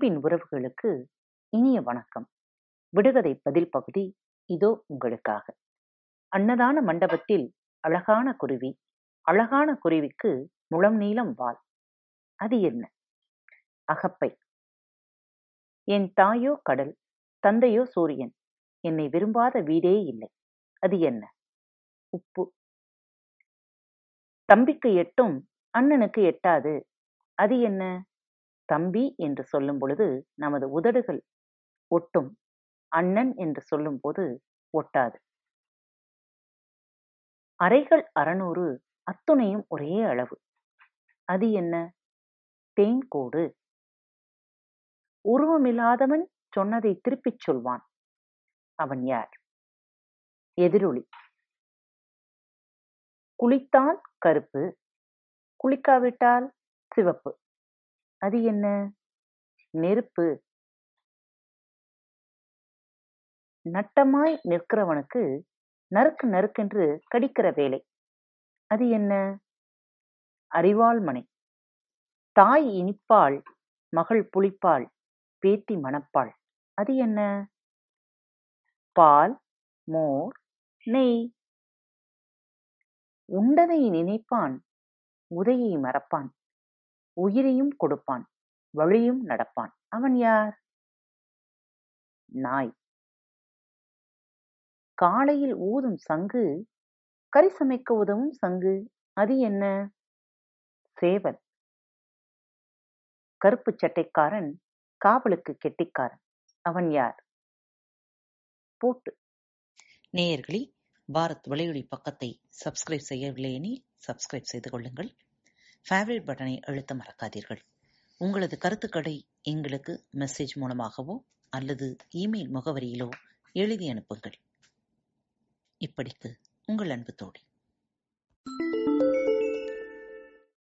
அன்பின் உறவுகளுக்கு இனிய வணக்கம். விடுகதை பதில் பகுதி இதோ உங்களுக்காக. அன்னதான மண்டபத்தில் அழகான குருவி அழகான குருவிக்கு முழம் நீளம் வால். அது என்ன? அகப்பை. என் தாயோ கடல் தந்தையோ சூரியன் என்னை விரும்பாத வீடே இல்லை. அது என்ன? உப்பு. தம்பிக்கு எட்டும் அண்ணனுக்கு எட்டாது. அது என்ன? தம்பி என்று சொல்லும் பொழுது நமது உதடுகள் ஒட்டும். அண்ணன் என்று சொல்லும்போது ஒட்டாது. அறைகள் அறநூறு அத்துணையும் ஒரே அளவு. அது என்ன? தேன்கோடு உருவமில்லாதவன் சொன்னதை திருப்பிச் சொல்வான். அவன் யார்? எதிரொலி. குளித்தால் கருப்பு. குளிக்காவிட்டால் சிவப்பு. அது என்ன? நெருப்பு. நட்டமாய் நிற்கிறவனுக்கு நறுக்கு நறுக்கென்று கடிக்கிற வேலை. அது என்ன? அறிவாள் மனை. தாய் இனிப்பாள் மகள் புளிப்பாள் பேத்தி மணப்பாள். அது என்ன? பால் மோர் நெய். உண்டதை நினைப்பான் உதையை மறப்பான். உயிரையும் கொடுப்பான் வழியும் நடப்பான். அவன் யார்? நாய். காலையில் ஊதும் சங்கு கறி சமைக்க உதவும் சங்கு அது என்ன? சேவல். கருப்பு சட்டைக்காரன் காவலுக்கு கெட்டிக்காரன். அவன் யார்? பூட்டு. நேயர்களே பாரத் வலையொலி பக்கத்தை சப்ஸ்கிரைப் செய்யவில்லை எனில் சப்ஸ்கிரைப் செய்து கொள்ளுங்கள். ஃபேவரட் பட்டனை அழுத்த மறக்காதீர்கள். உங்களது கருத்துக்களை எங்களுக்கு மெசேஜ் மூலமாகவோ அல்லது இமெயில் முகவரியிலோ எழுதி அனுப்புங்கள். இப்படிக்கு உங்கள் அன்பு தோழி.